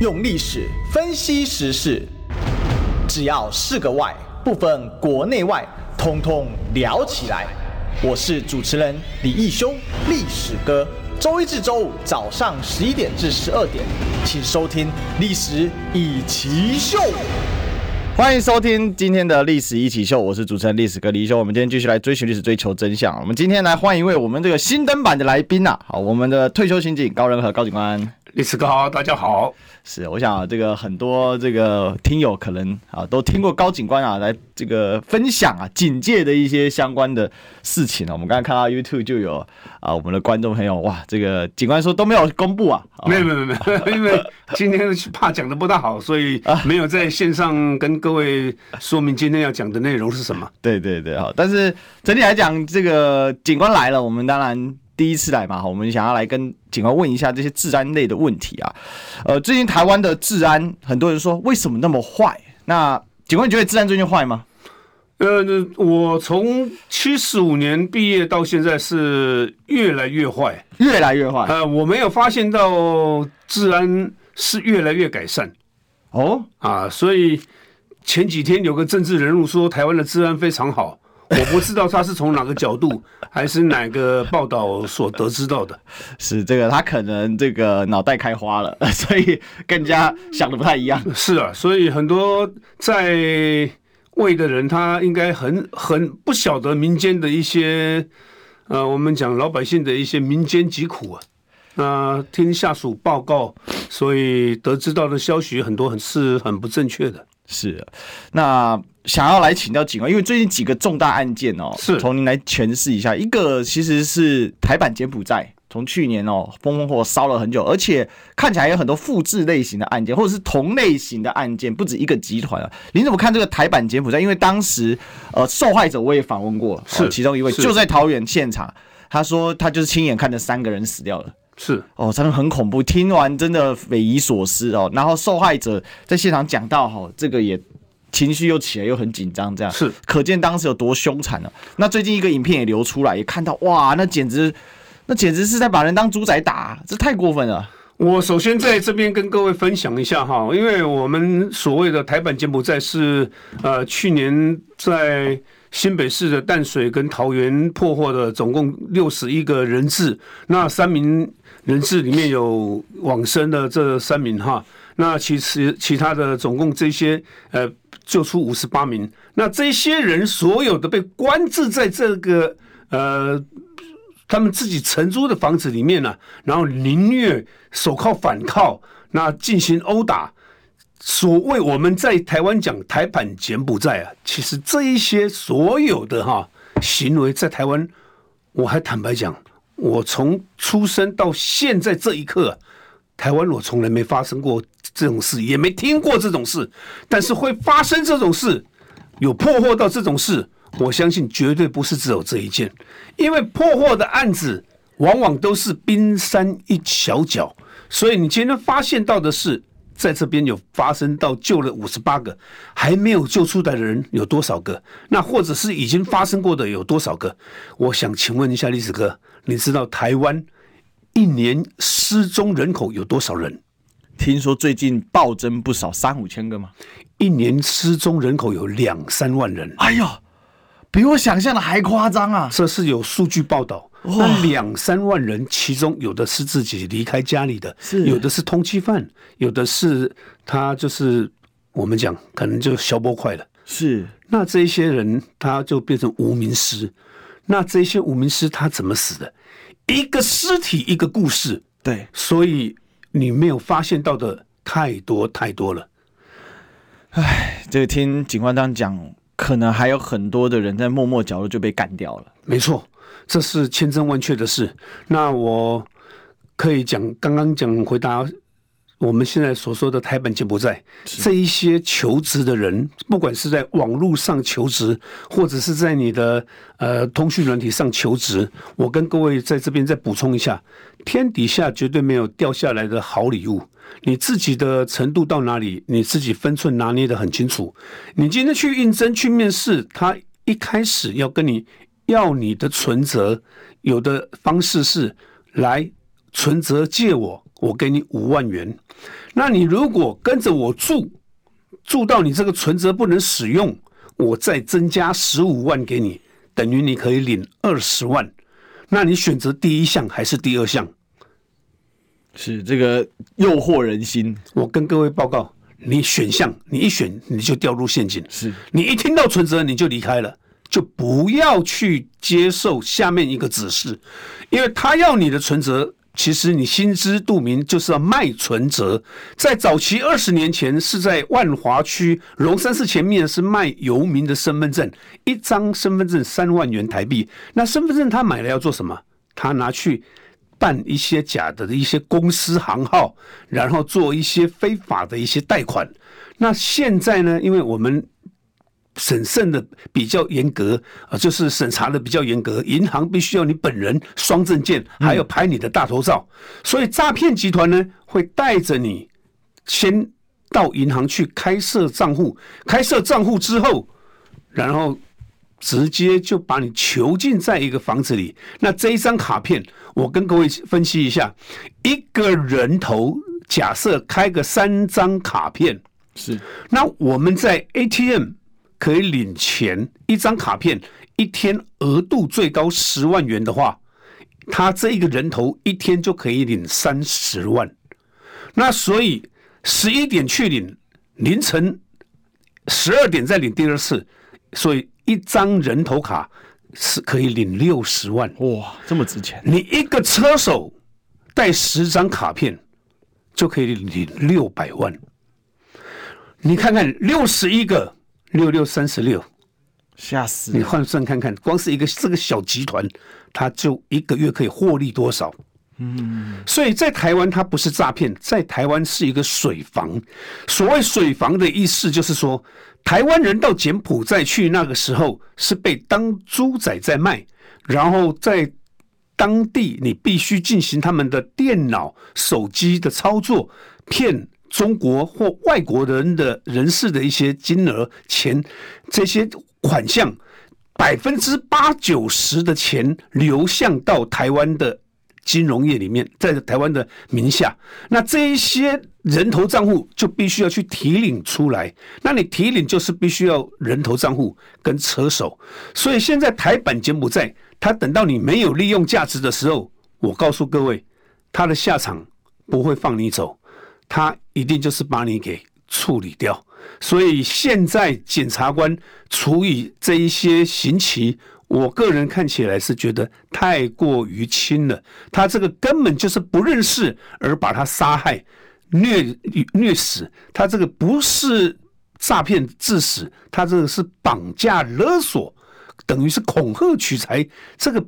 用历史分析时事，只要是个“外”，不分国内外，通通聊起来。我是主持人李义修，历史哥。周一至周五早上十一点至十二点，请收听《历史一起秀》。欢迎收听今天的《历史一起秀》，我是主持人历史哥李义修。我们今天继续来追寻历史，追求真相。我们今天来欢迎一位我们这个新登版的来宾啊，好，我们的退休刑警高仁和高警官。历史哥好，大家好。是，我想啊这个很多这个听友可能啊都听过高警官啊来这个分享啊警戒的一些相关的事情啊。我们刚才看到 YouTube 就有啊我们的观众朋友哇，这个警官说都没有公布啊，没有没有没有，因为今天怕讲的不大好，所以没有在线上跟各位说明今天要讲的内容是什么。对对对，好，但是整体来讲，这个警官来了，我们当然。第一次来嘛，我们想要来跟警官问一下这些治安类的问题啊。呃，最近台湾的治安，很多人说为什么那么坏？那警官你觉得治安最近坏吗？呃，我从七十五年毕业到现在是越来越坏，越来越坏。呃，我没有发现到治安是越来越改善。哦，啊，所以前几天有个政治人物说台湾的治安非常好。我不知道他是从哪个角度，还是哪个报道所得知到的。是这个，他可能这个脑袋开花了，所以更加想的不太一样。是啊，所以很多在位的人，他应该很很不晓得民间的一些，呃，我们讲老百姓的一些民间疾苦啊。那、呃、听下属报告，所以得知到的消息很多，很是很不正确的。是，那。想要来请教警官，因为最近几个重大案件哦，是从您来诠释一下。一个其实是台版柬埔寨，从去年哦风风火火烧了很久，而且看起来有很多复制类型的案件，或者是同类型的案件，不止一个集团啊。您怎么看这个台版柬埔寨？因为当时呃受害者我也访问过，是、哦、其中一位就在桃园现场，他说他就是亲眼看着三个人死掉了，是哦，真的很恐怖。听完真的匪夷所思哦。然后受害者在现场讲到哈、哦，这个也。情绪又起来，又很紧张，这样是可见当时有多凶残了。那最近一个影片也流出来，也看到哇，那简直，那简直是在把人当猪仔打，这太过分了。我首先在这边跟各位分享一下哈，因为我们所谓的台版柬埔寨是呃去年在新北市的淡水跟桃园破获的，总共六十一个人质，那三名人质里面有往生的这三名哈。那其实其他的总共这些呃救出五十八名，那这些人所有的被关制在这个呃他们自己承租的房子里面呢、啊，然后凌虐、手铐反铐，那进行殴打。所谓我们在台湾讲台版柬埔寨啊，其实这一些所有的哈行为在台湾，我还坦白讲，我从出生到现在这一刻，台湾我从来没发生过。这种事也没听过这种事，但是会发生这种事，有破获到这种事，我相信绝对不是只有这一件，因为破获的案子往往都是冰山一小角，所以你今天发现到的是，在这边有发生到救了五十八个，还没有救出来的人有多少个？那或者是已经发生过的有多少个？我想请问一下历史哥，你知道台湾一年失踪人口有多少人？听说最近暴增不少，三五千个吗？一年失踪人口有两三万人。哎呦，比我想象的还夸张啊！这是有数据报道。那两三万人，其中有的是自己离开家里的，是有的是通缉犯，有的是他就是我们讲可能就消波块了。是，那这些人他就变成无名尸。那这些无名尸他怎么死的？一个尸体一个故事。对，所以。你没有发现到的太多太多了，唉，这个听警官这样讲，可能还有很多的人在默默角落就被干掉了。没错，这是千真万确的事。那我可以讲，刚刚讲回答。我们现在所说的台本柬埔寨，这一些求职的人，不管是在网络上求职，或者是在你的呃通讯软体上求职，我跟各位在这边再补充一下：天底下绝对没有掉下来的好礼物。你自己的程度到哪里，你自己分寸拿捏的很清楚。你今天去应征、去面试，他一开始要跟你要你的存折，有的方式是来存折借我。我给你五万元。那你如果跟着我住，住到你这个存折不能使用，我再增加十五万给你，等于你可以领二十万。那你选择第一项还是第二项？是这个诱惑人心。我跟各位报告，你选项你一选你就掉入陷阱。是你一听到存折你就离开了，就不要去接受下面一个指示，因为他要你的存折。其实你心知肚明，就是要卖存折。在早期二十年前，是在万华区龙山寺前面是卖游民的身份证，一张身份证三万元台币。那身份证他买了要做什么？他拿去办一些假的的一些公司行号，然后做一些非法的一些贷款。那现在呢？因为我们审慎的比较严格啊，就是审查的比较严格，银行必须要你本人双证件，还要拍你的大头照。所以诈骗集团呢，会带着你先到银行去开设账户，开设账户之后，然后直接就把你囚禁在一个房子里。那这一张卡片，我跟各位分析一下，一个人头假设开个三张卡片，是那我们在 ATM。可以领钱，一张卡片一天额度最高十万元的话，他这一个人头一天就可以领三十万。那所以十一点去领，凌晨十二点再领第二次，所以一张人头卡是可以领六十万。哇，这么值钱！你一个车手带十张卡片就可以领六百万。你看看六十一个。六六三十六，吓死！你换算看看，光是一个这个小集团，它就一个月可以获利多少？嗯，所以在台湾，它不是诈骗，在台湾是一个水房。所谓水房的意思，就是说，台湾人到柬埔寨去那个时候是被当猪仔在卖，然后在当地你必须进行他们的电脑、手机的操作，骗。中国或外国人的人士的一些金额钱，这些款项百分之八九十的钱流向到台湾的金融业里面，在台湾的名下，那这一些人头账户就必须要去提领出来。那你提领就是必须要人头账户跟车手，所以现在台版柬埔寨，他等到你没有利用价值的时候，我告诉各位，他的下场不会放你走。他一定就是把你给处理掉，所以现在检察官处以这一些刑期，我个人看起来是觉得太过于轻了。他这个根本就是不认识而把他杀害、虐虐死，他这个不是诈骗致死，他这个是绑架勒索，等于是恐吓取财，这个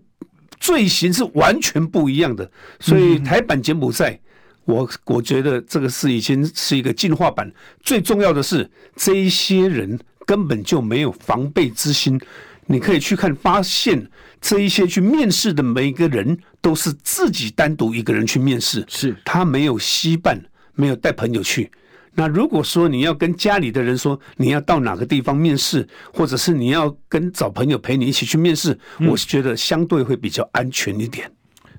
罪行是完全不一样的。所以台版柬埔寨。我我觉得这个是已经是一个进化版。最重要的是，这一些人根本就没有防备之心。你可以去看，发现这一些去面试的每一个人都是自己单独一个人去面试，是他没有携伴，没有带朋友去。那如果说你要跟家里的人说你要到哪个地方面试，或者是你要跟找朋友陪你一起去面试，我是觉得相对会比较安全一点。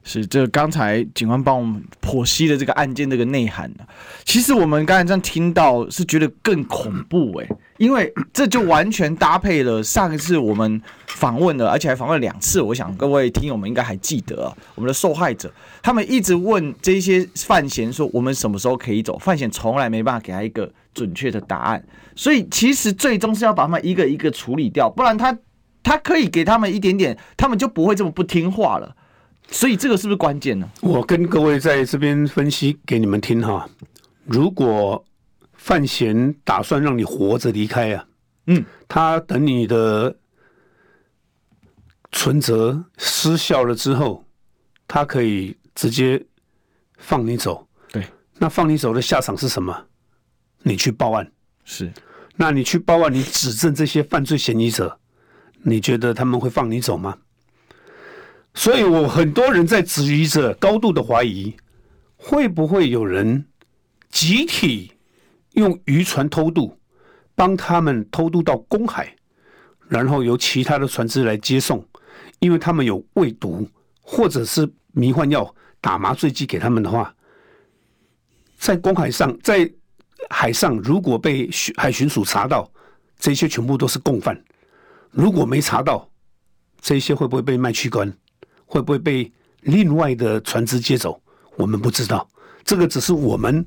是，这刚才警官帮我们剖析的这个案件这个内涵呢，其实我们刚才这样听到是觉得更恐怖哎，因为这就完全搭配了上一次我们访问的，而且还访问两次。我想各位听友们应该还记得啊，我们的受害者他们一直问这些犯嫌说，我们什么时候可以走？范闲从来没办法给他一个准确的答案，所以其实最终是要把他们一个一个处理掉，不然他他可以给他们一点点，他们就不会这么不听话了。所以这个是不是关键呢？我跟各位在这边分析给你们听哈。如果范闲打算让你活着离开啊，嗯，他等你的存折失效了之后，他可以直接放你走。对，那放你走的下场是什么？你去报案。是，那你去报案，你指证这些犯罪嫌疑者，你觉得他们会放你走吗？所以我很多人在质疑着，高度的怀疑，会不会有人集体用渔船偷渡，帮他们偷渡到公海，然后由其他的船只来接送，因为他们有喂毒或者是迷幻药、打麻醉剂给他们的话，在公海上，在海上，如果被海巡署查到，这些全部都是共犯；如果没查到，这些会不会被卖去关？会不会被另外的船只接走？我们不知道，这个只是我们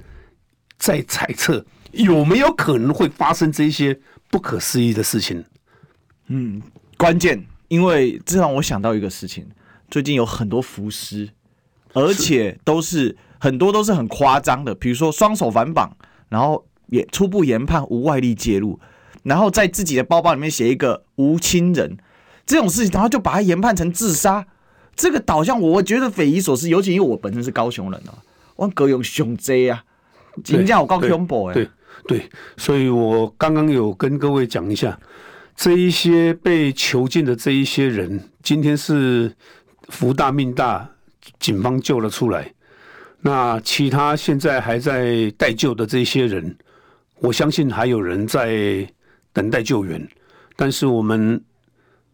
在猜测有没有可能会发生这些不可思议的事情。嗯，关键，因为这让我想到一个事情：最近有很多浮尸，而且都是很多都是很夸张的，比如说双手反绑，然后也初步研判无外力介入，然后在自己的包包里面写一个无亲人这种事情，然后就把它研判成自杀。这个导向我觉得匪夷所思，尤其因为我本身是高雄人啊，我高雄熊贼啊，真正有够恐怖哎。对对，所以我刚刚有跟各位讲一下，这一些被囚禁的这一些人，今天是福大命大，警方救了出来。那其他现在还在待救的这些人，我相信还有人在等待救援，但是我们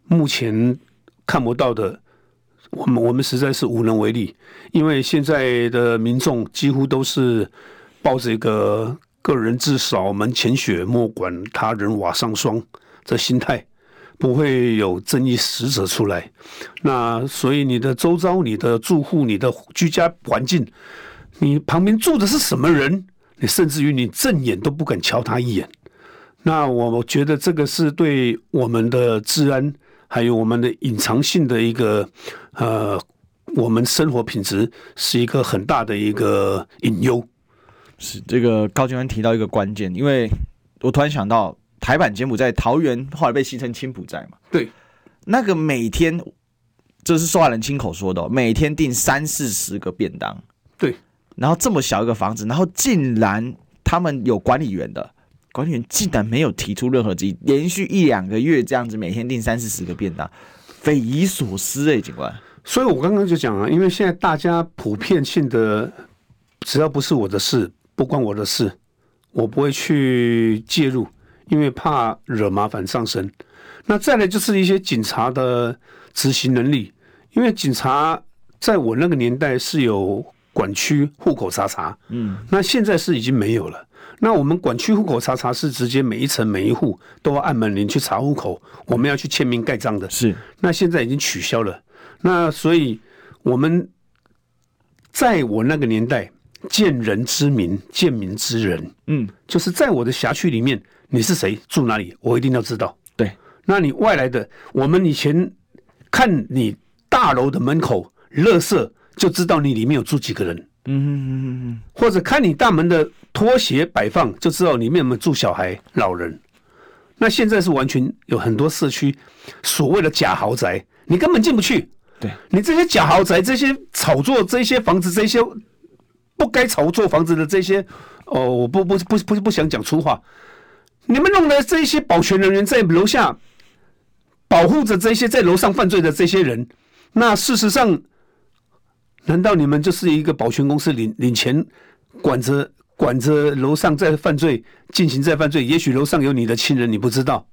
目前看不到的。我们我们实在是无能为力，因为现在的民众几乎都是抱着一个“个人自扫门前雪，莫管他人瓦上霜”的心态，不会有正义使者出来。那所以你的周遭、你的住户、你的居家环境，你旁边住的是什么人？你甚至于你正眼都不敢瞧他一眼。那我觉得这个是对我们的治安。还有我们的隐藏性的一个呃，我们生活品质是一个很大的一个隐忧。是这个高警官提到一个关键，因为我突然想到台版柬埔寨桃园后来被戏称青埔寨嘛，对，那个每天这是受害人亲口说的，每天订三四十个便当，对，然后这么小一个房子，然后竟然他们有管理员的。管理员竟然没有提出任何质疑，连续一两个月这样子，每天订三四十个便当，匪夷所思哎、欸，警官。所以我刚刚就讲了，因为现在大家普遍性的，只要不是我的事，不关我的事，我不会去介入，因为怕惹麻烦上身。那再来就是一些警察的执行能力，因为警察在我那个年代是有管区户口查查，嗯，那现在是已经没有了。那我们管区户口查查是直接每一层每一户都要按门铃去查户口，我们要去签名盖章的。是，那现在已经取消了。那所以我们在我那个年代，见人之名，见民之人，嗯，就是在我的辖区里面，你是谁，住哪里，我一定要知道。对，那你外来的，我们以前看你大楼的门口，垃圾就知道你里面有住几个人。嗯嗯嗯嗯，或者看你大门的拖鞋摆放，就知道里面有没有住小孩、老人。那现在是完全有很多社区所谓的假豪宅，你根本进不去。对，你这些假豪宅、这些炒作、这些房子、这些不该炒作房子的这些，哦，我不不不不不想讲粗话。你们弄的这些保全人员在楼下保护着这些在楼上犯罪的这些人，那事实上。难道你们就是一个保全公司领领钱，管着管着楼上在犯罪进行在犯罪？也许楼上有你的亲人，你不知道。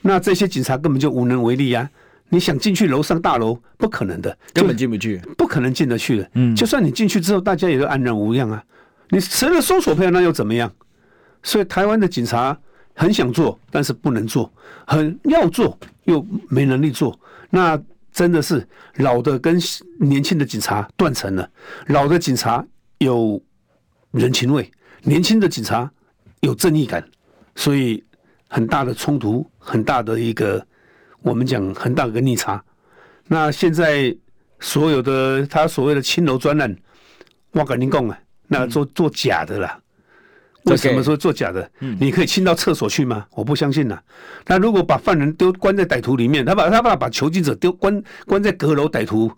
那这些警察根本就无能为力呀、啊！你想进去楼上大楼，不可能的，根本进不去，不可能进得去的。嗯，就算你进去之后，大家也都安然无恙啊。你持了搜索票，那又怎么样？所以台湾的警察很想做，但是不能做；很要做，又没能力做。那。真的是老的跟年轻的警察断层了，老的警察有人情味，年轻的警察有正义感，所以很大的冲突，很大的一个我们讲很大的一个逆差。那现在所有的他所谓的青楼专案，我跟您讲啊，那做做假的啦。为什么说做假的？你可以亲到厕所去吗？我不相信呐。那如果把犯人丢关在歹徒里面，他把他把把囚禁者丢关关在阁楼歹徒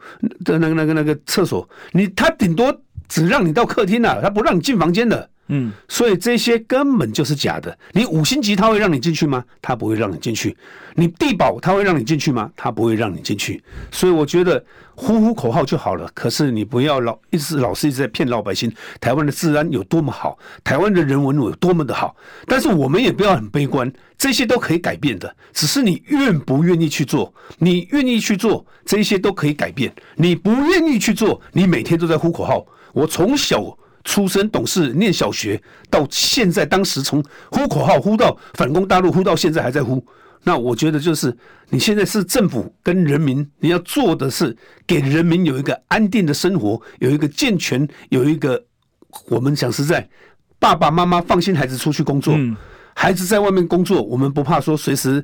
的那个那个那个厕所，你他顶多只让你到客厅了，他不让你进房间的。嗯，所以这些根本就是假的。你五星级他会让你进去吗？他不会让你进去。你地保他会让你进去吗？他不会让你进去。所以我觉得呼呼口号就好了。可是你不要老一直老是一直在骗老百姓，台湾的治安有多么好，台湾的人文有多么的好。但是我们也不要很悲观，这些都可以改变的，只是你愿不愿意去做。你愿意去做，这些都可以改变。你不愿意去做，你每天都在呼口号。我从小。出生懂事，念小学到现在，当时从呼口号呼到反攻大陆，呼到现在还在呼。那我觉得就是你现在是政府跟人民，你要做的是给人民有一个安定的生活，有一个健全，有一个我们讲实在，爸爸妈妈放心孩子出去工作，嗯、孩子在外面工作，我们不怕说随时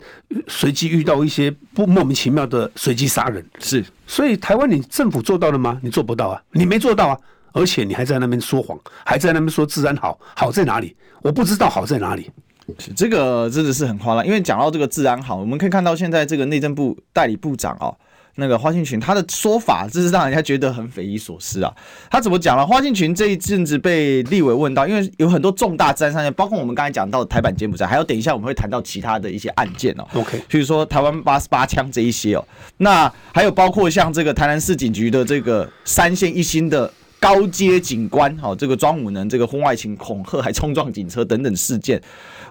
随机遇到一些不莫名其妙的随机杀人。是，所以台湾你政府做到了吗？你做不到啊，你没做到啊。而且你还在那边说谎，还在那边说治安好，好在哪里？我不知道好在哪里。这个真的是很夸张，因为讲到这个治安好，我们可以看到现在这个内政部代理部长哦，那个花信群他的说法，真是让人家觉得很匪夷所思啊。他怎么讲了？花信群这一阵子被立委问到，因为有很多重大治安案件，包括我们刚才讲到的台版柬埔寨，还有等一下我们会谈到其他的一些案件哦。OK，比如说台湾八十八枪这一些哦，那还有包括像这个台南市警局的这个三线一星的。高阶警官，好，这个庄武能，这个婚外情恐吓还冲撞警车等等事件，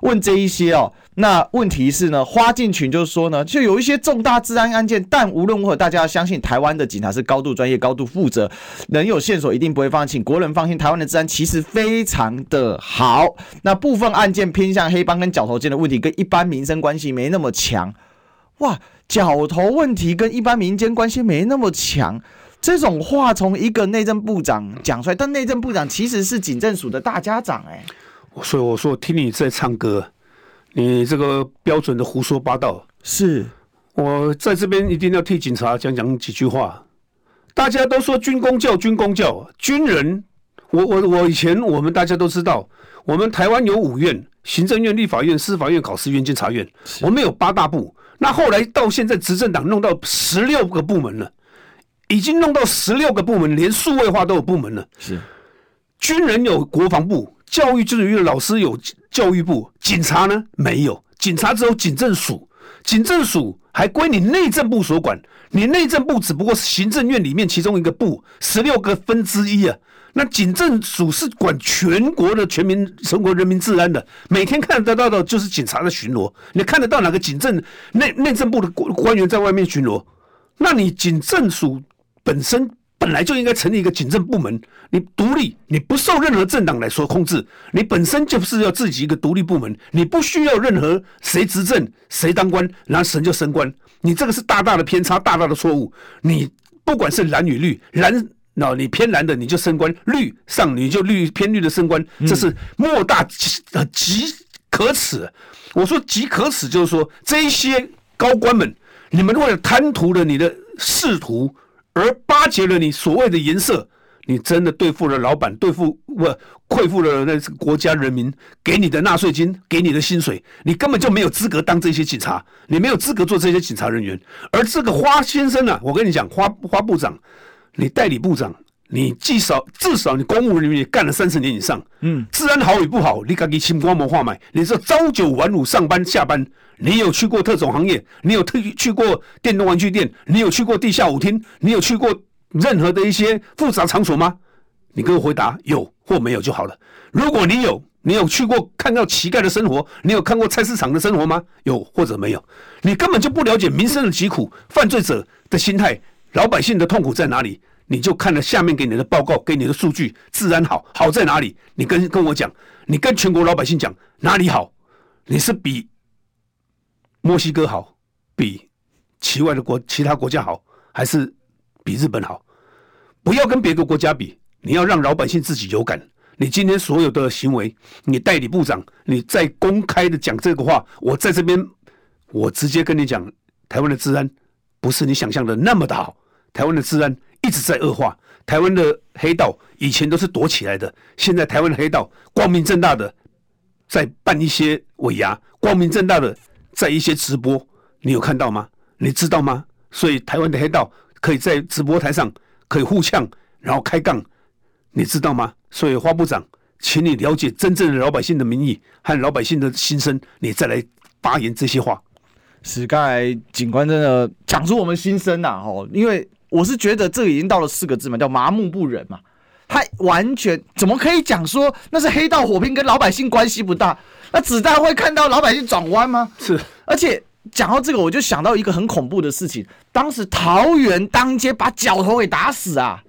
问这一些哦，那问题是呢，花敬群就是说呢，就有一些重大治安案件，但无论如何，大家要相信台湾的警察是高度专业、高度负责，能有线索一定不会放弃，国人放心，台湾的治安其实非常的好。那部分案件偏向黑帮跟角头间的问题，跟一般民生关系没那么强。哇，角头问题跟一般民间关系没那么强。这种话从一个内政部长讲出来，但内政部长其实是警政署的大家长哎，所以我说听你在唱歌，你这个标准的胡说八道。是我在这边一定要替警察讲讲几句话。大家都说军工教，军工教，军人，我我我以前我们大家都知道，我们台湾有五院：行政院、立法院、司法院、考试院、监察院，我们有八大部。那后来到现在执政党弄到十六个部门了。已经弄到十六个部门，连数位化都有部门了。是，军人有国防部，教育教育的老师有教育部，警察呢没有，警察只有警政署，警政署还归你内政部所管，你内政部只不过是行政院里面其中一个部，十六个分之一啊。那警政署是管全国的全民全国人民治安的，每天看得到的就是警察的巡逻，你看得到哪个警政内内政部的官员在外面巡逻？那你警政署。本身本来就应该成立一个警政部门，你独立，你不受任何政党来说控制，你本身就是要自己一个独立部门，你不需要任何谁执政谁当官，然后神就升官，你这个是大大的偏差，大大的错误。你不管是蓝与绿，蓝那你偏蓝的你就升官，绿上你就绿偏绿的升官，这是莫大呃极可耻。我说极可耻，就是说这一些高官们，你们为了贪图了你的仕途。而巴结了你所谓的颜色，你真的对付了老板，对付不愧负了那国家人民给你的纳税金，给你的薪水，你根本就没有资格当这些警察，你没有资格做这些警察人员。而这个花先生呢、啊，我跟你讲，花花部长，你代理部长，你至少至少你公务人员干了三十年以上，嗯，治安好与不好，你敢给清光魔化买？你是朝九晚五上班下班。你有去过特种行业？你有特去过电动玩具店？你有去过地下舞厅？你有去过任何的一些复杂场所吗？你给我回答有或没有就好了。如果你有，你有去过看到乞丐的生活？你有看过菜市场的生活吗？有或者没有？你根本就不了解民生的疾苦，犯罪者的心态，老百姓的痛苦在哪里？你就看了下面给你的报告，给你的数据，治安好，好在哪里？你跟跟我讲，你跟全国老百姓讲哪里好？你是比。墨西哥好，比其外的国其他国家好，还是比日本好？不要跟别个国家比，你要让老百姓自己有感。你今天所有的行为，你代理部长，你在公开的讲这个话，我在这边，我直接跟你讲，台湾的治安不是你想象的那么的好，台湾的治安一直在恶化。台湾的黑道以前都是躲起来的，现在台湾的黑道光明正大的在办一些尾牙，光明正大的。在一些直播，你有看到吗？你知道吗？所以台湾的黑道可以在直播台上可以互呛，然后开杠，你知道吗？所以花部长，请你了解真正的老百姓的民意和老百姓的心声，你再来发言这些话。是刚才警官真的讲出我们心声呐，吼！因为我是觉得这已经到了四个字嘛，叫麻木不仁嘛。他完全怎么可以讲说那是黑道火拼跟老百姓关系不大？那子弹会看到老百姓转弯吗？是，而且讲到这个，我就想到一个很恐怖的事情，当时桃园当街把角头给打死啊！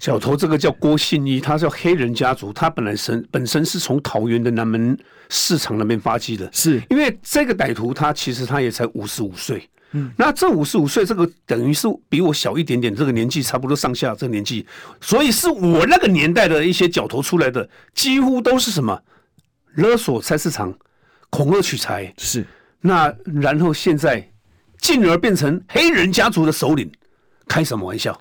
角头这个叫郭信一，他叫黑人家族，他本来身本身是从桃园的南门市场那边发迹的，是因为这个歹徒他其实他也才五十五岁。嗯，那这五十五岁，这个等于是比我小一点点，这个年纪差不多上下这个年纪，所以是我那个年代的一些角头出来的，几乎都是什么勒索菜市场、恐吓取财。是，那然后现在进而变成黑人家族的首领，开什么玩笑？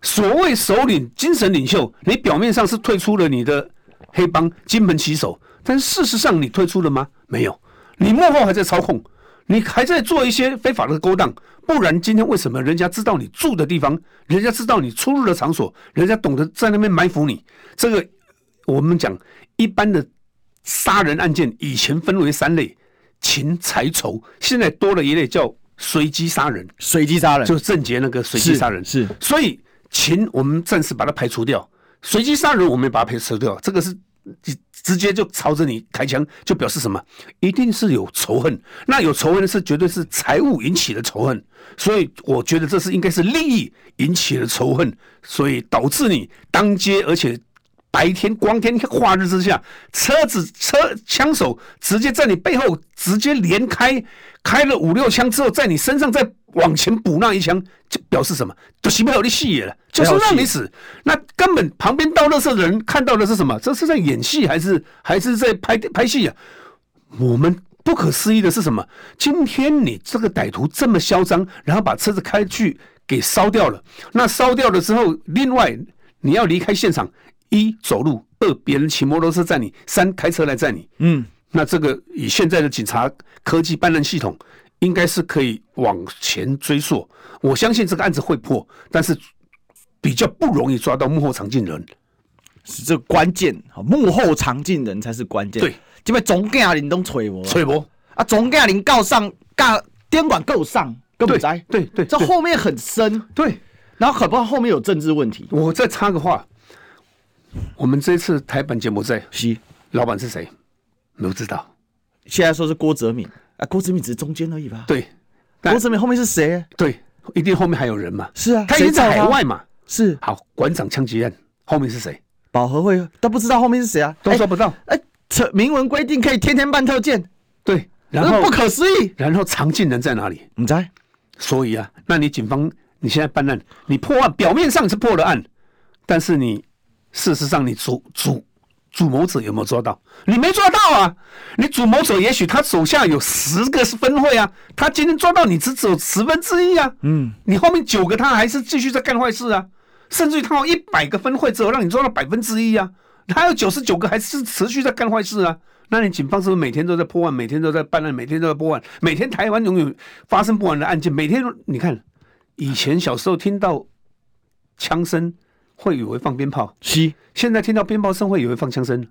所谓首领、精神领袖，你表面上是退出了你的黑帮金盆洗手，但事实上你退出了吗？没有，你幕后还在操控。你还在做一些非法的勾当，不然今天为什么人家知道你住的地方，人家知道你出入的场所，人家懂得在那边埋伏你？这个我们讲一般的杀人案件，以前分为三类：情、财、仇，现在多了一类叫随机杀人。随机杀人就是郑杰那个随机杀人。是，所以情我们暂时把它排除掉，随机杀人我们也把它排除掉。这个是。直接就朝着你开枪，就表示什么？一定是有仇恨。那有仇恨是绝对是财物引起的仇恨，所以我觉得这是应该是利益引起的仇恨，所以导致你当街，而且白天光天化日之下，车子车枪手直接在你背后直接连开，开了五六枪之后，在你身上再往前补那一枪，就表示什么？就洗不了的戏也了，就是让你死。那根本旁边倒垃圾的人看到的是什么？这是在演戏还是还是在拍拍戏啊？我们不可思议的是什么？今天你这个歹徒这么嚣张，然后把车子开去给烧掉了。那烧掉了之后，另外你要离开现场，一走路，二别人骑摩托车载你，三开车来载你。嗯，那这个以现在的警察科技办案系统。应该是可以往前追溯，我相信这个案子会破，但是比较不容易抓到幕后藏镜人，是这个关键。幕后藏镜人才是关键。对，因为总家人都吹我，吹我啊，总家人告上，告监管够上，对不对？对对，这后面很深。对，然后可不知道后面有政治问题。我再插个话，我们这次台版节目在西老板是谁？不知道。现在说是郭哲敏。啊，郭子明只是中间而已吧？对，郭子明后面是谁？对，一定后面还有人嘛？是啊，他已经在海外嘛？是。好，馆长枪击案后面是谁？保和会都不知道后面是谁啊？都说不到。哎，这明文规定可以天天办特件。对，然后不可思议。然后常进人在哪里？你在。所以啊，那你警方你现在办案，你破案表面上是破了案，但是你事实上你主主。主谋者有没有做到？你没做到啊！你主谋者也许他手下有十个是分会啊，他今天抓到你只只有十分之一啊。嗯，你后面九个他还是继续在干坏事啊，甚至于他有一百个分会只有让你抓到百分之一啊，他有九十九个还是持续在干坏事啊。那你警方是不是每天都在破案，每天都在办案，每天都在破案，每天台湾永远发生不完的案件，每天你看以前小时候听到枪声。会以为放鞭炮，是。现在听到鞭炮声会以为放枪声，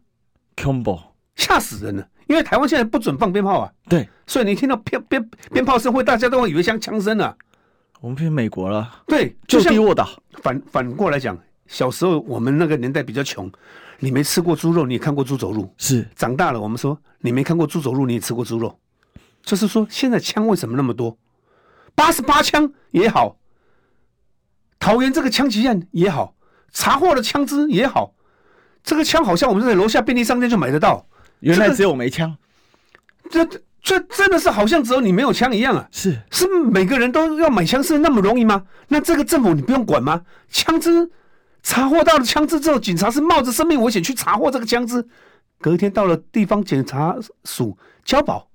恐怖，吓死人了！因为台湾现在不准放鞭炮啊，对，所以你听到鞭鞭鞭炮声会，大家都会以为像枪声啊。我们偏美国了，对，就地卧倒。反反过来讲，小时候我们那个年代比较穷，你没吃过猪肉，你也看过猪走路，是。长大了我们说你没看过猪走路，你也吃过猪肉，就是说现在枪为什么那么多？八十八枪也好，桃园这个枪击案也好。查获的枪支也好，这个枪好像我们在楼下便利商店就买得到。原来只有我没枪，这这真的是好像只有你没有枪一样啊！是是每个人都要买枪是那么容易吗？那这个政府你不用管吗？枪支查获到了枪支之后，警察是冒着生命危险去查获这个枪支，隔天到了地方检察署交保，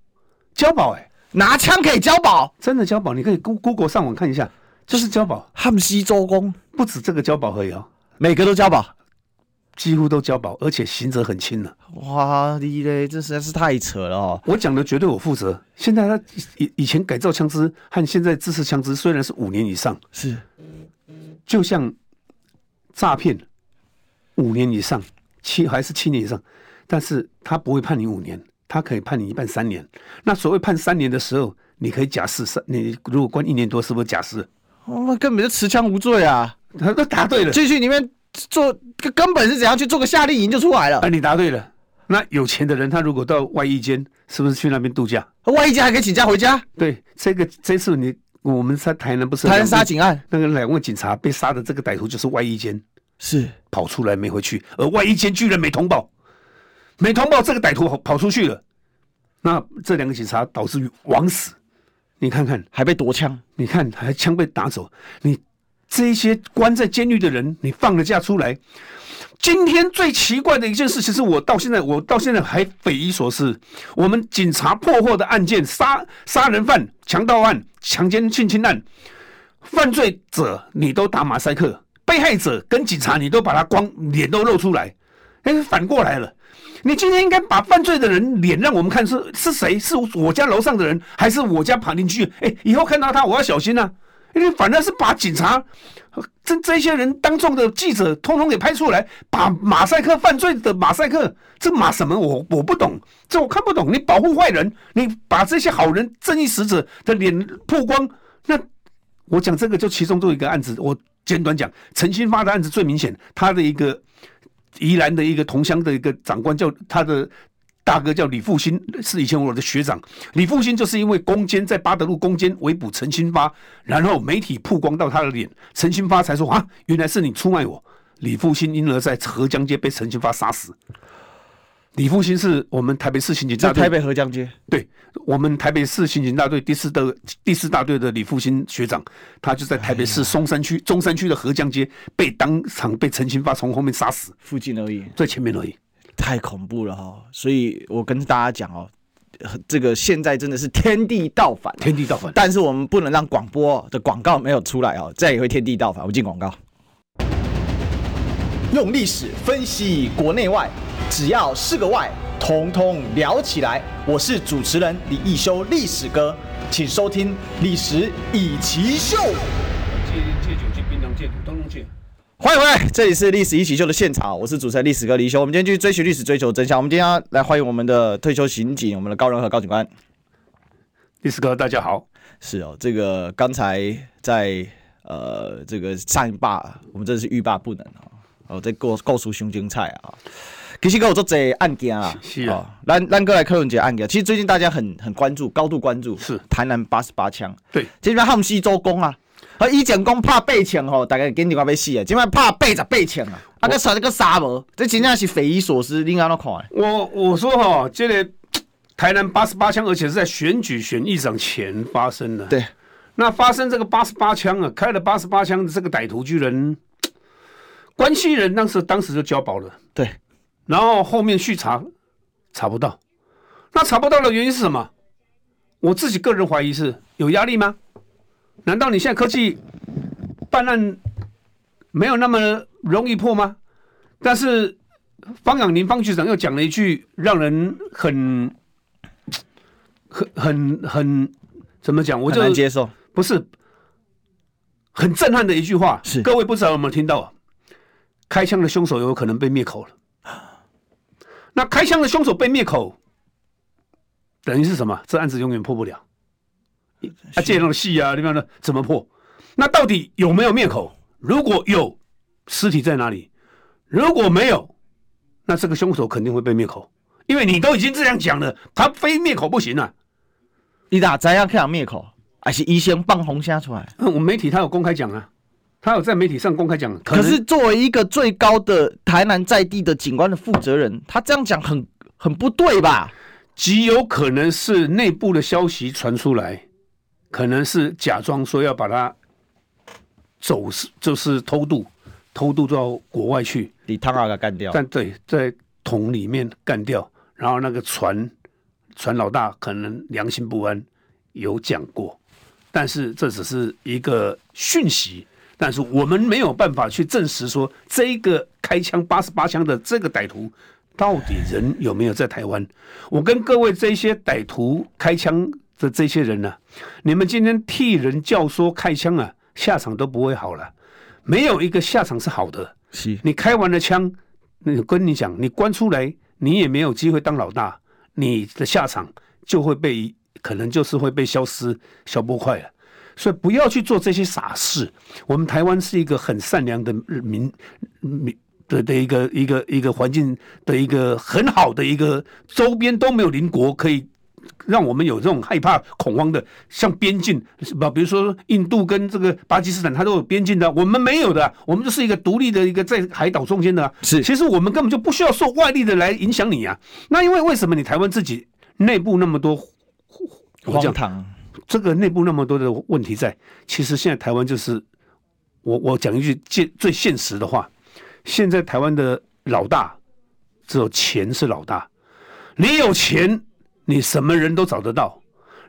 交保哎，拿枪可以交保，真的交保，你可以 Google 上网看一下，就是交保，汉西周公不止这个交保而已哦。每个都交保，几乎都交保，而且刑责很轻了。哇，你嘞，这实在是太扯了哦！我讲的绝对我负责。现在他以以前改造枪支和现在制式枪支虽然是五年以上，是，就像诈骗五年以上，七还是七年以上，但是他不会判你五年，他可以判你一半三年。那所谓判三年的时候，你可以假释三，你如果关一年多，是不是假释？那根本就持枪无罪啊！他都答对了，继续里面做根本是怎样去做个夏令营就出来了。哎，你答对了。那有钱的人，他如果到外衣间，是不是去那边度假？外衣间还可以请假回家？对，这个这次你我们在台南不是台南杀警案，那个两位警察被杀的这个歹徒就是外衣间，是跑出来没回去，而外衣间居然没通报，没通报这个歹徒跑出去了，那这两个警察导致于枉死。你看看，还被夺枪，你看还枪被打走，你这些关在监狱的人，你放了假出来。今天最奇怪的一件事，其实我到现在，我到现在还匪夷所思。我们警察破获的案件，杀杀人犯、强盗案、强奸、性侵案，犯罪者你都打马赛克，被害者跟警察你都把他光脸都露出来。哎，反过来了，你今天应该把犯罪的人脸让我们看是是谁？是我家楼上的人，还是我家旁邻居？哎，以后看到他我要小心呐、啊。因为反正是把警察。这这些人当众的记者，通通给拍出来，把马赛克犯罪的马赛克，这马什么？我我不懂，这我看不懂。你保护坏人，你把这些好人、正义使者的脸曝光，那我讲这个就其中做一个案子，我简短讲，陈新发的案子最明显，他的一个宜兰的一个同乡的一个长官叫他的。大哥叫李复兴，是以前我的学长。李复兴就是因为攻坚，在八德路攻坚围捕陈新发，然后媒体曝光到他的脸，陈新发才说 啊，原来是你出卖我。李复兴因而在河江街被陈新发杀死。李复兴是我们台北市刑警大队，台北河江街，对，我们台北市刑警大队第四的第四大队的李复兴学长，他就在台北市松山区、哎、中山区的河江街被当场被陈新发从后面杀死，附近而已，在前面而已。太恐怖了哈，所以我跟大家讲哦，这个现在真的是天地倒反，天地倒反。但是我们不能让广播的广告没有出来哦，这样也会天地倒反。我进广告，用历史分析国内外，只要是个“外”，统统聊起来。我是主持人李一修，历史哥，请收听《历史易起 SHOW》。戒戒酒戒槟榔戒毒，通通戒。欢迎回来，这里是历史一起 SHOW 的现场，我是主持人历史哥李修。我们今天继续追寻历史，追求真相。我们今天要来欢迎我们的退休刑警，我们的高仁和高警官。历史哥，大家好。是哦，这个刚才在呃这个上一霸，我们真的是欲罢不能啊！哦，在告告诉熊精菜啊，其实跟我做这案件啊，是啊，兰兰哥来科伦杰案件，其实最近大家很很关注，高度关注是台南八十八枪，对，这边汉西周公啊。和以前讲怕八枪吼，大概跟你话要死啊！今晚怕八十八枪啊！啊，个杀这个沙无，这真正是匪夷所思。你安怎看？我我说哈，这个台南八十八枪，而且是在选举选议长前发生的。对，那发生这个八十八枪啊，开了八十八枪的这个歹徒居然关系人当时当时就交保了。对，然后后面续查查不到，那查不到的原因是什么？我自己个人怀疑是有压力吗？难道你现在科技办案没有那么容易破吗？但是方养林方局长又讲了一句让人很很很很怎么讲？我就很难接受，不是很震撼的一句话。是各位不知道有没有听到？开枪的凶手有可能被灭口了。那开枪的凶手被灭口，等于是什么？这案子永远破不了。啊，这种戏啊，你看呢？怎么破？那到底有没有灭口？如果有，尸体在哪里？如果没有，那这个凶手肯定会被灭口，因为你都已经这样讲了，他非灭口不行啊！你哪知道可以灭口？还是医生放红虾出来？嗯，我们媒体他有公开讲啊，他有在媒体上公开讲。可是作为一个最高的台南在地的警官的负责人，他这样讲很很不对吧？极有可能是内部的消息传出来。可能是假装说要把它走私，就是偷渡，偷渡到国外去，你汤阿给干掉。但对，在桶里面干掉，然后那个船船老大可能良心不安，有讲过，但是这只是一个讯息，但是我们没有办法去证实说这个开枪八十八枪的这个歹徒到底人有没有在台湾。我跟各位这些歹徒开枪。这这些人呢、啊，你们今天替人教唆开枪啊，下场都不会好了，没有一个下场是好的。是你开完了枪，那跟你讲，你关出来，你也没有机会当老大，你的下场就会被，可能就是会被消失、消波块了。所以不要去做这些傻事。我们台湾是一个很善良的民民的的一个一个一个环境的一个很好的一个周边都没有邻国可以。让我们有这种害怕恐慌的，像边境，不，比如说印度跟这个巴基斯坦，它都有边境的，我们没有的，我们就是一个独立的一个在海岛中间的。是，其实我们根本就不需要受外力的来影响你啊。那因为为什么你台湾自己内部那么多荒唐？这个内部那么多的问题在，其实现在台湾就是我我讲一句最最现实的话，现在台湾的老大只有钱是老大，你有钱。你什么人都找得到，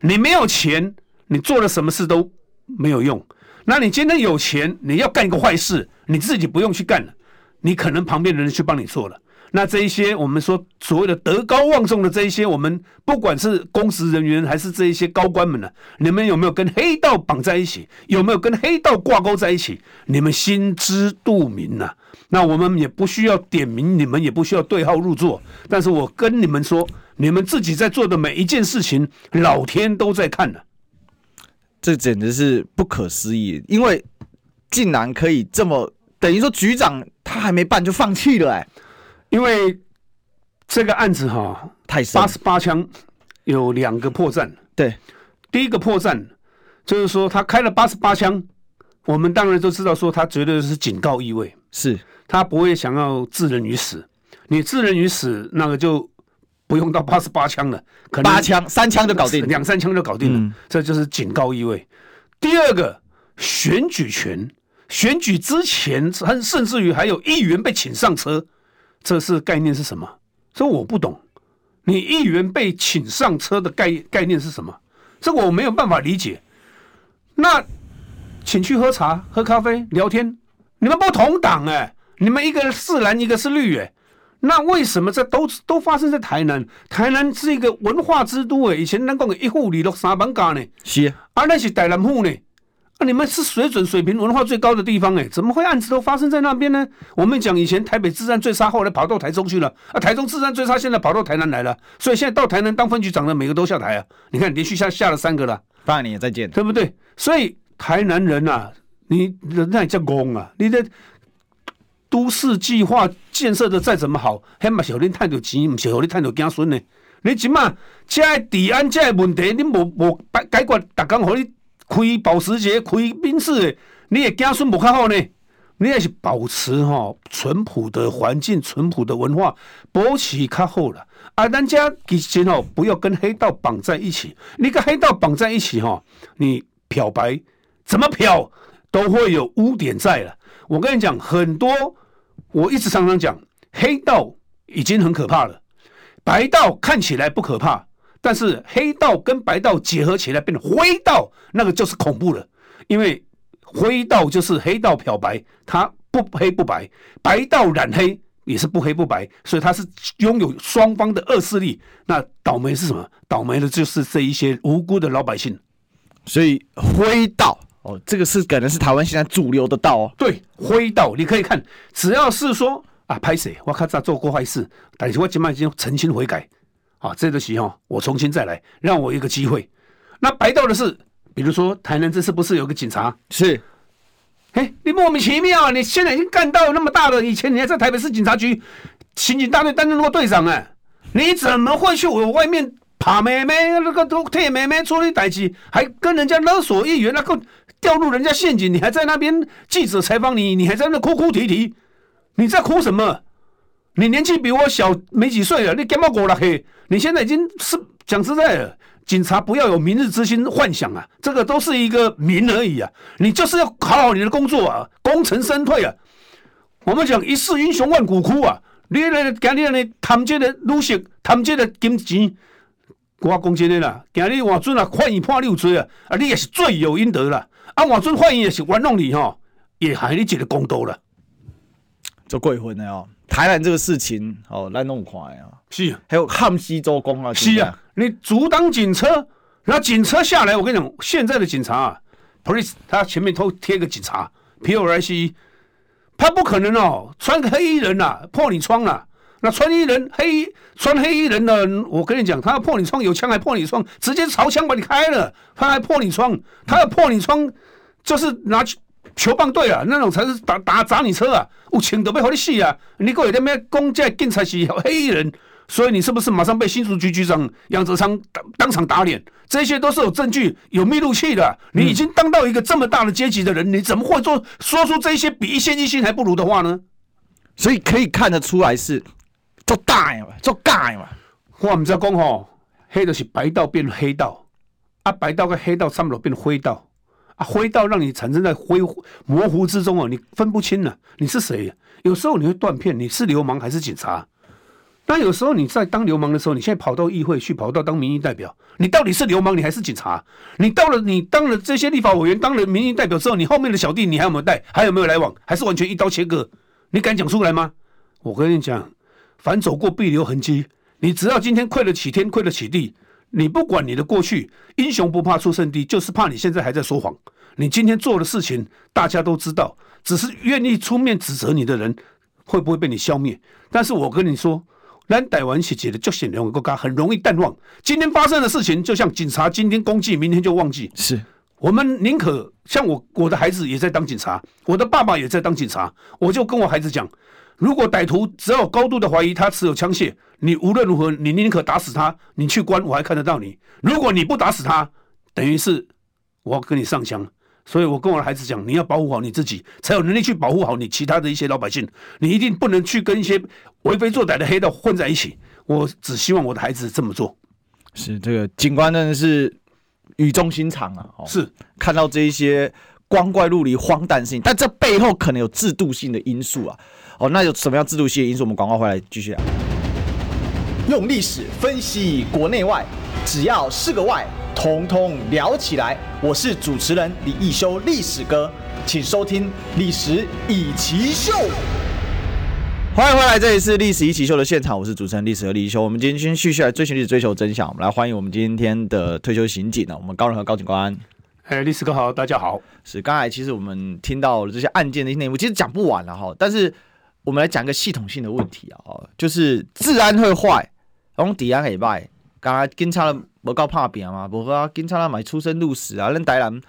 你没有钱，你做了什么事都没有用。那你今天有钱，你要干一个坏事，你自己不用去干了，你可能旁边的人去帮你做了。那这一些我们说所谓的德高望重的这一些，我们不管是公职人员还是这一些高官们呢、你们有没有跟黑道绑在一起？有没有跟黑道挂钩在一起？你们心知肚明呐、啊。那我们也不需要点名，你们也不需要对号入座。但是我跟你们说。你们自己在做的每一件事情，老天都在看呢。这简直是不可思议，因为竟然可以这么，等于说局长他还没办就放弃了哎。因为这个案子哈，太八十八枪有两个破绽。对，第一个破绽就是说他开了八十八枪，我们当然都知道说他绝对是警告意味，是他不会想要置人于死。你置人于死，那个就。不用到八十八枪了，可能八枪三枪就搞定，两三枪就搞定了，嗯，这就是警告意味。第二个，选举权，选举之前，甚甚至于还有议员被请上车，这是概念是什么？这我不懂。你议员被请上车的概概念是什么？这个我没有办法理解。那请去喝茶、喝咖啡、聊天，你们不同党哎，欸，你们一个是蓝，一个是绿哎，欸。那为什么这都都发生在台南？台南是一个文化之都诶，以前咱讲的一户里落三艋舺呢，是啊，而那是台南户呢，啊，你们是水准水平文化最高的地方诶，怎么会案子都发生在那边呢？我们讲以前台北治安最差，后来跑到台中去了，啊，台中治安最差，现在跑到台南来了，所以现在到台南当分局长的每个都下台啊，你看连续下下了三个了，八二年再见，对不对？所以台南人呐、啊，你人家也叫公啊，你的。都市计划建设的再怎么好，还嘛是让你赚到钱，不是让你赚到子孙呢？你起码这治安这问题，你无无解决，逐工让你开保时捷、开宾士，你也子孙不较好呢？你也是保持哈淳朴的环境、淳朴的文化，保持较好了。啊，咱家其实哦，不要跟黑道绑在一起。你跟黑道绑在一起哈，你漂白怎么漂都会有污点在了。我跟你讲，很多我一直常常讲，黑道已经很可怕了，白道看起来不可怕，但是黑道跟白道结合起来变成灰道，那个就是恐怖了。因为灰道就是黑道漂白，它不黑不白；白道染黑也是不黑不白，所以它是拥有双方的恶势力。那倒霉是什么？倒霉的就是这一些无辜的老百姓。所以灰道。哦，这个是可能是台湾现在主流的道哦。对，灰道，你可以看，只要是说啊，拍谁，我看他做过坏事，但是我今晚已经澄清悔改，啊，这个时候我重新再来，让我一个机会。那白道的是，比如说台南这次不是有个警察？是，哎，你莫名其妙，你现在已经干到那么大了，以前你还在台北市警察局刑警大队担任过队长哎，你怎么会去我外面爬妹妹那个都替妹妹处理代志，还跟人家勒索议员那个？掉入人家陷阱，你还在那边记者采访你，你还在那哭哭啼啼，你在哭什么？你年纪比我小没几岁了，你干嘛过来黑？你现在已经是讲实在的，警察不要有明日之星幻想啊，这个都是一个名而已啊。你就是要好好你的工作啊，功成身退啊。我们讲一世英雄万骨枯啊，你来今日呢贪这个女色，贪这个金钱。我讲真的啦，今日我准啊，判你判六罪啊，啊，你也是罪有应得啦。啊，我准判也是冤枉你哈，也还你一个公道了。做过分的哦，台南这个事情哦，来弄快啊。是，还有汉西周公啊。是啊，你阻挡警车，然后警车下来，我跟你讲，现在的警察啊，police，他前面都贴个警察，P O I C，他不可能哦，穿个黑衣人呐、啊，破你窗了、啊。那穿衣人黑穿黑衣人的，我跟你讲，他要破你窗，有枪还破你窗，直接朝枪把你开了，他还破你窗，他要破你窗，就是拿球棒队啊，那种才是打打砸你车啊，有枪都要和你死啊！你过来那边讲这警察是黑衣人，所以你是不是马上被新竹局局长杨哲昌当当场打脸？这些都是有证据、有密录器的。你已经当到一个这么大的阶级的人，你怎么会做说出这些比一线一星还不如的话呢？所以可以看得出来是做大嘛，做大嘛。我们在讲吼，黑的是白道变黑道，啊，白道跟黑道差不多变灰道，啊，灰到让你产生在灰模糊之中哦，你分不清了，你是谁？有时候你会断片，你是流氓还是警察？那有时候你在当流氓的时候，你现在跑到议会去，跑到当民意代表，你到底是流氓，你还是警察？你到了，你当了这些立法委员，当了民意代表之后，你后面的小弟，你还有没有带？还有没有来往？还是完全一刀切割？你敢讲出来吗？我跟你讲，凡走过必留痕迹。你只要今天亏得起天，亏得起地，你不管你的过去，英雄不怕出身低，就是怕你现在还在说谎。你今天做的事情，大家都知道，只是愿意出面指责你的人，会不会被你消灭？但是我跟你说，咱台湾是一个就显两个国家，很容易淡忘。今天发生的事情，就像警察今天公祭，明天就忘记。是我们宁可像我，我的孩子也在当警察，我的爸爸也在当警察，我就跟我孩子讲。如果歹徒只要有高度的怀疑他持有枪械，你无论如何，你宁可打死他，你去关我还看得到你。如果你不打死他，等于是我要跟你上枪。所以我跟我的孩子讲，你要保护好你自己，才有能力去保护好你其他的一些老百姓。你一定不能去跟一些为非作歹的黑道混在一起。我只希望我的孩子这么做。是这个警官真的是语重心长啊！哦、是看到这一些光怪陆离、荒诞性，但这背后可能有制度性的因素啊。哦，那有什么样制度性的因素？我们广告回来继续啊。用历史分析国内外，只要是个“外”，统统聊起来。我是主持人李一修，历史哥，请收听《历史易起 SHOW》。欢迎回来，这里是《历史易起 SHOW》的现场，我是主持人历史和李一修。我们今天先继续来追寻历史，追求真相。我们来欢迎我们今天的退休刑警呢，我们高人和高警官。哎，历史哥好，大家好。是刚才其实我们听到了这些案件的内幕，其实讲不完了哈，但是。我们来讲一个系统性的问题啊，就是治安会坏，然后治安会坏。刚才警察不够怕扁吗？不啊，警察买出生入死啊，恁台南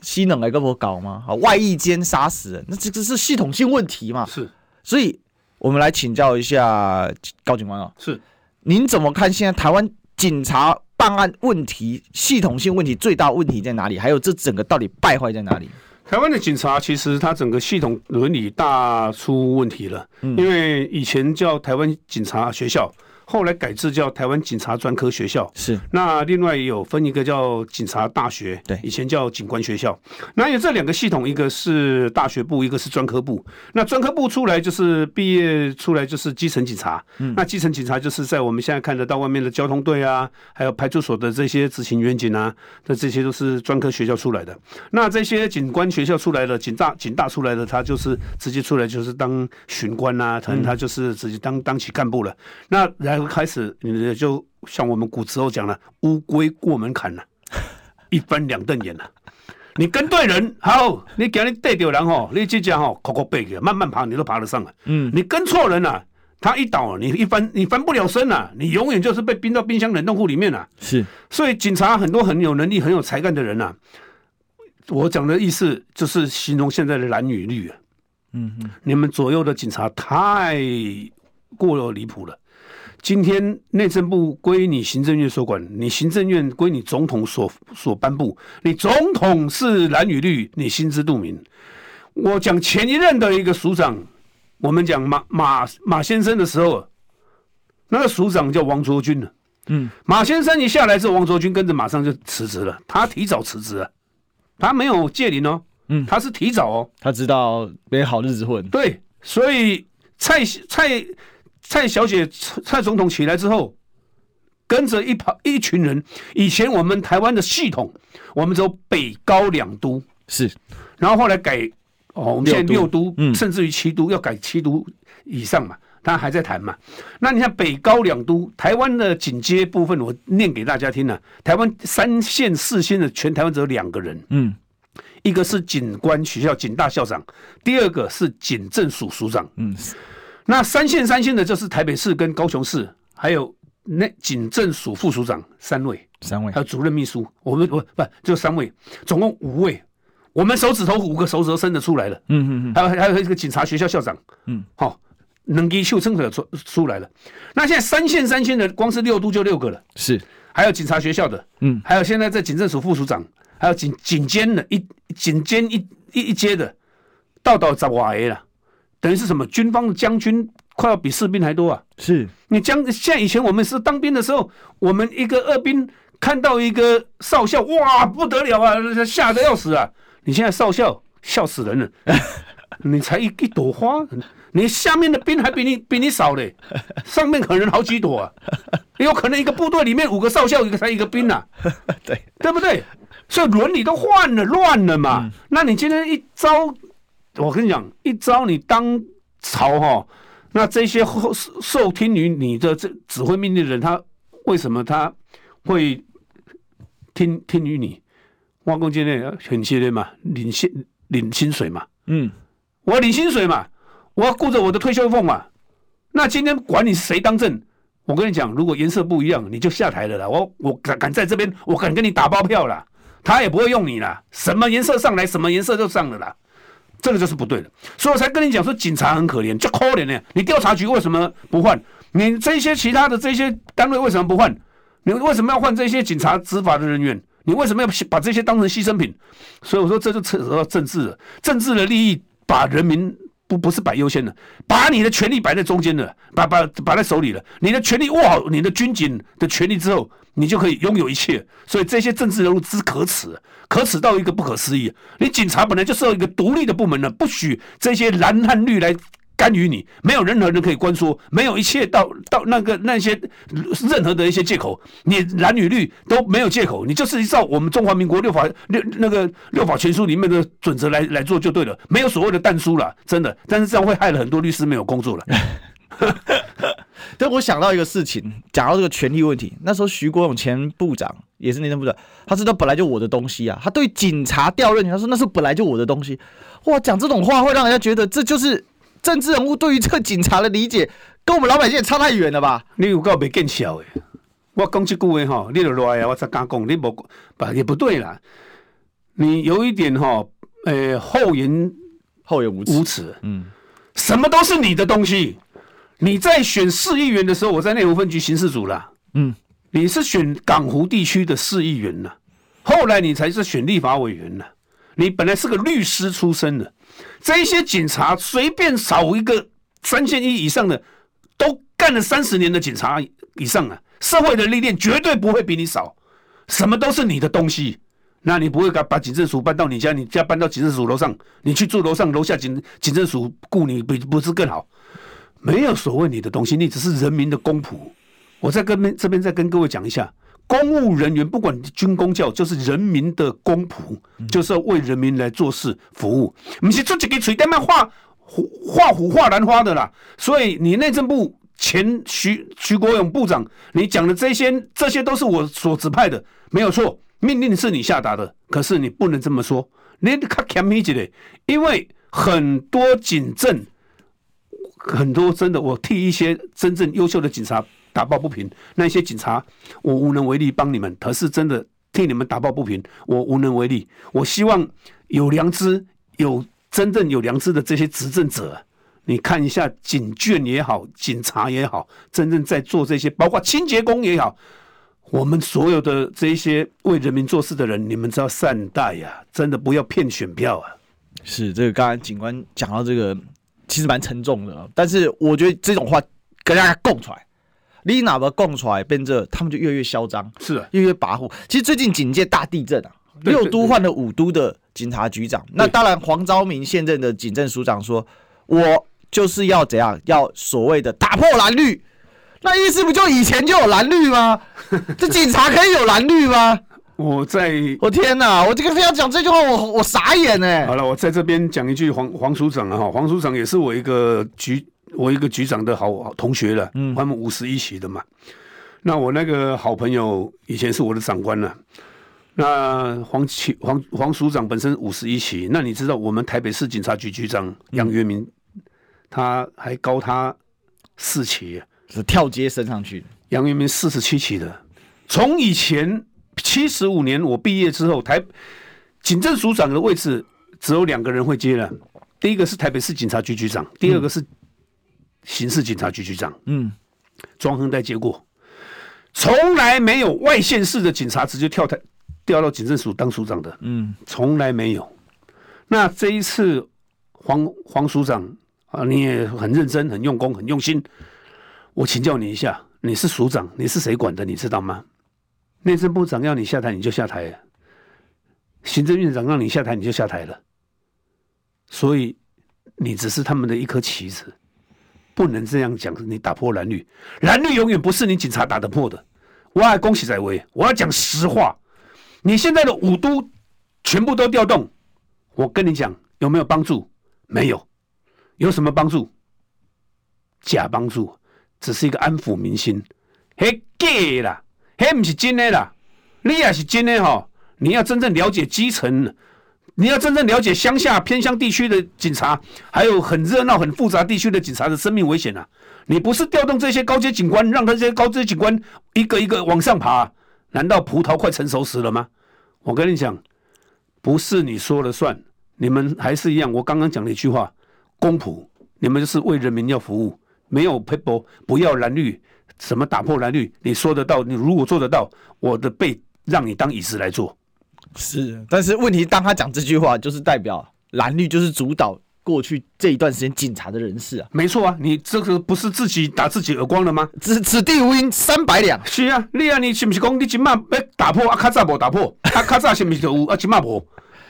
西能来个不搞吗？啊，外役间杀死人，那这个是系统性问题嘛？是，所以我们来请教一下高警官啊，是，您怎么看现在台湾警察办案问题系统性问题最大问题在哪里？还有这整个到底败坏在哪里？台湾的警察其实他整个系统伦理大出问题了，因为以前叫台湾警察学校。后来改制叫台湾警察专科学校，是。那另外也有分一个叫警察大学，对，以前叫警官学校。那有这两个系统，一个是大学部，一个是专科部。那专科部出来就是毕业出来就是基层警察，嗯，那基层警察就是在我们现在看得到外面的交通队啊，还有派出所的这些执勤员警啊，那这些都是专科学校出来的。那这些警官学校出来的警大警大出来的，他就是直接出来就是当巡官啊，可能他就是直接当当起干部了。那然。开始，你就像我们古时候讲了，乌龟过门槛了，一翻两瞪眼了。你跟对人，好，你给你带掉人吼，你这家吼，靠靠背个，慢慢爬，你都爬得上来。嗯，你跟错人了，他一倒，你一翻，你翻不了身了，你永远就是被冰到冰箱冷冻库里面了。是，所以警察很多很有能力、很有才干的人呐，我讲的意思就是形容现在的男女绿啊。嗯嗯，你们左右的警察太过了离谱了。今天内政部归你行政院所管，你行政院归你总统所所颁布，你总统是蓝与绿，你心知肚明。我讲前一任的一个署长，我们讲马马马先生的时候，那个署长叫王卓军了。嗯，马先生一下来之后，王卓君跟着马上就辞职了，他提早辞职了，他没有借龄哦，嗯，他是提早哦，他知道没好日子混。对，所以蔡蔡。蔡小姐、蔡总统起来之后，跟着一跑一群人。以前我们台湾的系统，我们走北高两都是，然后后来改哦，我们现在六都，嗯，甚至于七都要改七都以上嘛，他还在谈嘛。那你看北高两都，台湾的警阶部分，我念给大家听了、啊。台湾三线四线的全台湾只有两个人，嗯，一个是警官学校警大校长，第二个是警政署署长，嗯。那三线三线的就是台北市跟高雄市，还有那警政署副署长三位，三位，还有主任秘书，我们不不就三位，总共五位，我们手指头五个手指头伸得出来了。嗯嗯嗯，还有还有一个警察学校校长，嗯，好，能给秀称的出出来了。那现在三线三线的，光是六都就六个了，是，还有警察学校的，嗯，还有现在在警政署副署长，还有警警监的一警监一一一阶的，到到十外个了，等于是什么？军方的将军快要比士兵还多啊！是你将现在以前我们是当兵的时候，我们一个二兵看到一个少校，哇，不得了啊，吓得要死啊！你现在少校笑死人了，你才一一朵花。你下面的兵还比你 比你少嘞，上面可能好几朵啊，有可能一个部队里面五个少校，一个才一个兵呐，对对不对？所以伦理都换了，乱了嘛。那你今天一招，我跟你讲，一招你当朝哈，那这些受受听于你的这指挥命令的人，他为什么他会听听于你？我讲今天很激烈嘛，领薪领薪水嘛，嗯，我领薪水嘛。我要顾着我的退休俸嘛，那今天管你谁当政，我跟你讲，如果颜色不一样，你就下台了啦。我我敢敢在这边，我敢跟你打包票啦，他也不会用你啦。什么颜色上来，什么颜色就上了啦，这个就是不对的。所以我才跟你讲说，警察很可怜，就可怜呢。你调查局为什么不换？你这些其他的这些单位为什么不换？你为什么要换这些警察执法的人员？你为什么要把这些当成牺牲品？所以我说，这就扯到政治了，政治的利益把人民。不不是摆优先的，把你的权力摆在中间的，把把摆在手里了。你的权力握好你的军警的权力之后，你就可以拥有一切。所以这些政治人物之可耻，可耻到一个不可思议。你警察本来就是一个独立的部门了，不许这些蓝和绿来。干预你，没有任何人可以关说，没有一切到到那个那些任何的一些借口，你蓝与绿都没有借口，你就是依照我们中华民国六法六那个六法全书里面的准则来来做就对了，没有所谓的但书了，真的，但是这样会害了很多律师没有工作了。但，我想到一个事情，讲到这个权力问题，那时候徐国勇前部长也是内政部长，他知道本来就我的东西啊，他对警察调任，他说那是本来就我的东西，哇，讲这种话会让人家觉得这就是。政治人物对于这个警察的理解，跟我们老百姓也差太远了吧？你有够没见笑的！我讲这句话哈，你就来啊！我才敢讲，你不不也不对啦。你有一点哈，呃，厚颜厚颜无耻，无耻。嗯，什么都是你的东西。你在选市议员的时候，我在内湖分局刑事组啦。嗯，你是选港湖地区的市议员呐，后来你才是选立法委员呐。你本来是个律师出身的。这些警察随便找一个三千一以上的，都干了三十年的警察以上啊，社会的历练绝对不会比你少，什么都是你的东西，那你不会把把警政署搬到你家，你家搬到警政署楼上，你去住楼上楼下警警政署雇你，不不是更好？没有所谓你的东西，你只是人民的公仆。我再跟这边再跟各位讲一下。公务人员不管军公教，就是人民的公仆，就是要为人民来做事服务，不是做几个嘴在那画画虎画兰花的啦。所以你内政部前徐徐国勇部长，你讲的这些，这些都是我所指派的，没有错，命令是你下达的，可是你不能这么说，你卡欠米几嘞？因为很多警政，很多真的，我替一些真正优秀的警察。打抱不平，那些警察，我无能为力帮你们。可是真的替你们打抱不平，我无能为力。我希望有良知、有真正有良知的这些执政者，你看一下警眷也好，警察也好，真正在做这些，包括清洁工也好，我们所有的这些为人民做事的人，你们只要善待呀、真的不要骗选票啊。是这个，刚才警官讲到这个，其实蛮沉重的，但是我觉得这种话跟大家供出来。你哪怕供出来，变这他们就越越嚣张，是啊，越来越跋扈。其实最近警界大地震啊，六都换了五都的警察局长。那当然，黄昭明现任的警政署长说，我就是要怎样，要所谓的打破蓝绿。那意思不就以前就有蓝绿吗？这警察可以有蓝绿吗？我在，我天哪！我这个非要讲这句话，我我傻眼哎。好了，我在这边讲一句黄黄署长啊，哈，黄署长也是我一个局。我一个局长的好同学了，嗯，他们五十一期的嘛。那我那个好朋友以前是我的长官了。那黄启黄黄署长本身五十一期，那你知道我们台北市警察局局长杨月明，他还高他四期，是跳阶升上去。杨月明四十七期的，从以前七十五年我毕业之后，台警政署长的位置只有两个人会接了，第一个是台北市警察局局长，第二个是。刑事警察局局长，嗯，庄亨代接过，从来没有外县市的警察直接跳台调到警政署当署长的，嗯，从来没有。那这一次黄黄署长啊，你也很认真、很用功、很用心。我请教你一下，你是署长，你是谁管的？你知道吗？内政部长要你下台，你就下台；行政院长让你下台，你就下台了。所以你只是他们的一颗棋子，不能这样讲。你打破蓝绿，蓝绿永远不是你警察打得破的。我要恭喜在威，我要讲实话。你现在的五都全部都调动。我跟你讲，有没有帮助？没有，有什么帮助？假帮助，只是一个安抚民心。嘿，假啦，嘿，不是真的啦。你也是真的哈，你要真正了解基层，你要真正了解乡下偏乡地区的警察，还有很热闹、很复杂地区的警察的生命危险啊！你不是调动这些高阶警官，让这些高阶警官一个一个往上爬，难道葡萄快成熟时了吗？我跟你讲。不是你说了算，你们还是一样。我刚刚讲了一句话，公仆，你们就是为人民要服务，没有 people，不要蓝绿，什么打破蓝绿，你说得到，你如果做得到，我的背让你当椅子来坐。是，但是问题，当他讲这句话，就是代表蓝绿就是主导过去这一段时间警察的人事啊。没错啊，你这个不是自己打自己耳光了吗？此此地无银三百两。是啊，你啊，你是不是讲你今麦要打破啊？卡扎无打破啊？卡扎是不是就有啊？今麦无。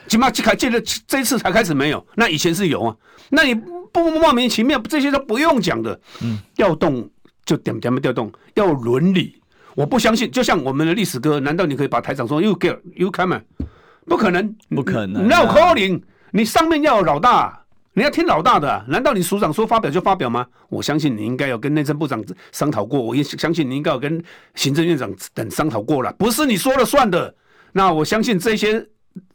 今麦这开这个这一次才开始没有，那以前是有啊。那你不莫名其妙，这些都不用讲的。嗯，调动就点点的调动，要伦理。我不相信，就像我们的历史哥，难道你可以把台长说 “you get you come”？不可能，不可能。No calling，你上面要有老大，你要听老大的。难道你署长说发表就发表吗？我相信你应该有跟内政部长商讨过，我也相信你应该有跟行政院长等商讨过了，不是你说了算的。那我相信这些。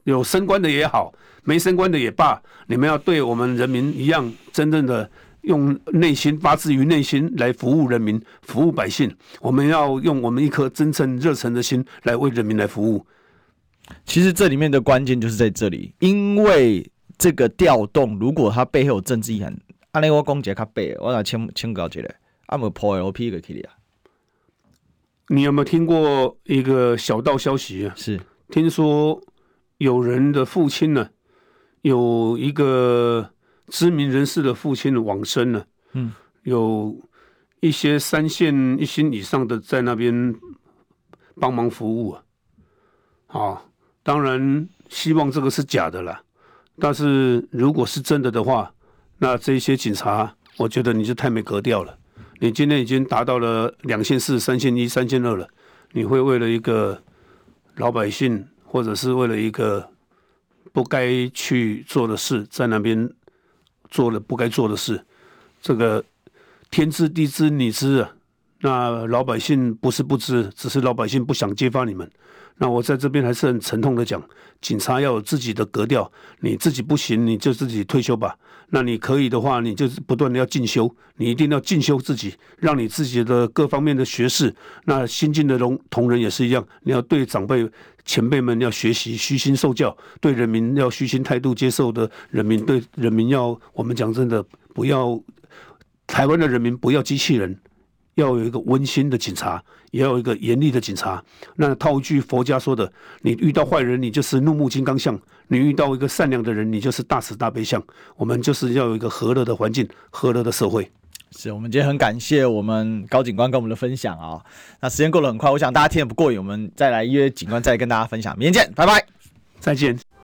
有升官的也好，没升官的也罢，你们要对我们人民一样，真正的用内心发自于内心来服务人民、服务百姓。我们要用我们一颗真诚热忱的心来为人民来服务。其实这里面的关键就是在这里，因为这个调动，如果它背后有政治意涵，按我讲解他背，我来请请教起来，阿姆破 LP 个 K 啊。你有没有听过一个小道消息啊？是听说。有人的父亲呢，有一个知名人士的父亲往生了，嗯，有一些三线一星以上的在那边帮忙服务啊，好，当然希望这个是假的啦，但是如果是真的的话，那这些警察，我觉得你就太没格调了。你今天已经达到了两线四、三线一、三线二了，你会为了一个老百姓。或者是为了一个不该去做的事，在那边做了不该做的事，这个天知地知你知啊，那老百姓不是不知，只是老百姓不想揭发你们。那我在这边还是很沉痛的讲，警察要有自己的格调，你自己不行，你就自己退休吧。那你可以的话，你就不断的要进修，你一定要进修自己，让你自己的各方面的学识。那新进的同同仁也是一样，你要对长辈前辈们要学习，虚心受教；对人民要虚心态度接受的人民，对人民要我们讲真的，不要台湾的人民不要机器人，要有一个温馨的警察，也要有一个严厉的警察。那套一句佛家说的，你遇到坏人，你就是怒目金刚相。你遇到一个善良的人，你就是大慈大悲相。我们就是要有一个和乐的环境，和乐的社会。是我们今天很感谢我们高警官跟我们的分享啊。那时间过得很快，我想大家听得不过瘾，我们再来约警官再跟大家分享。明天见，拜拜，再见。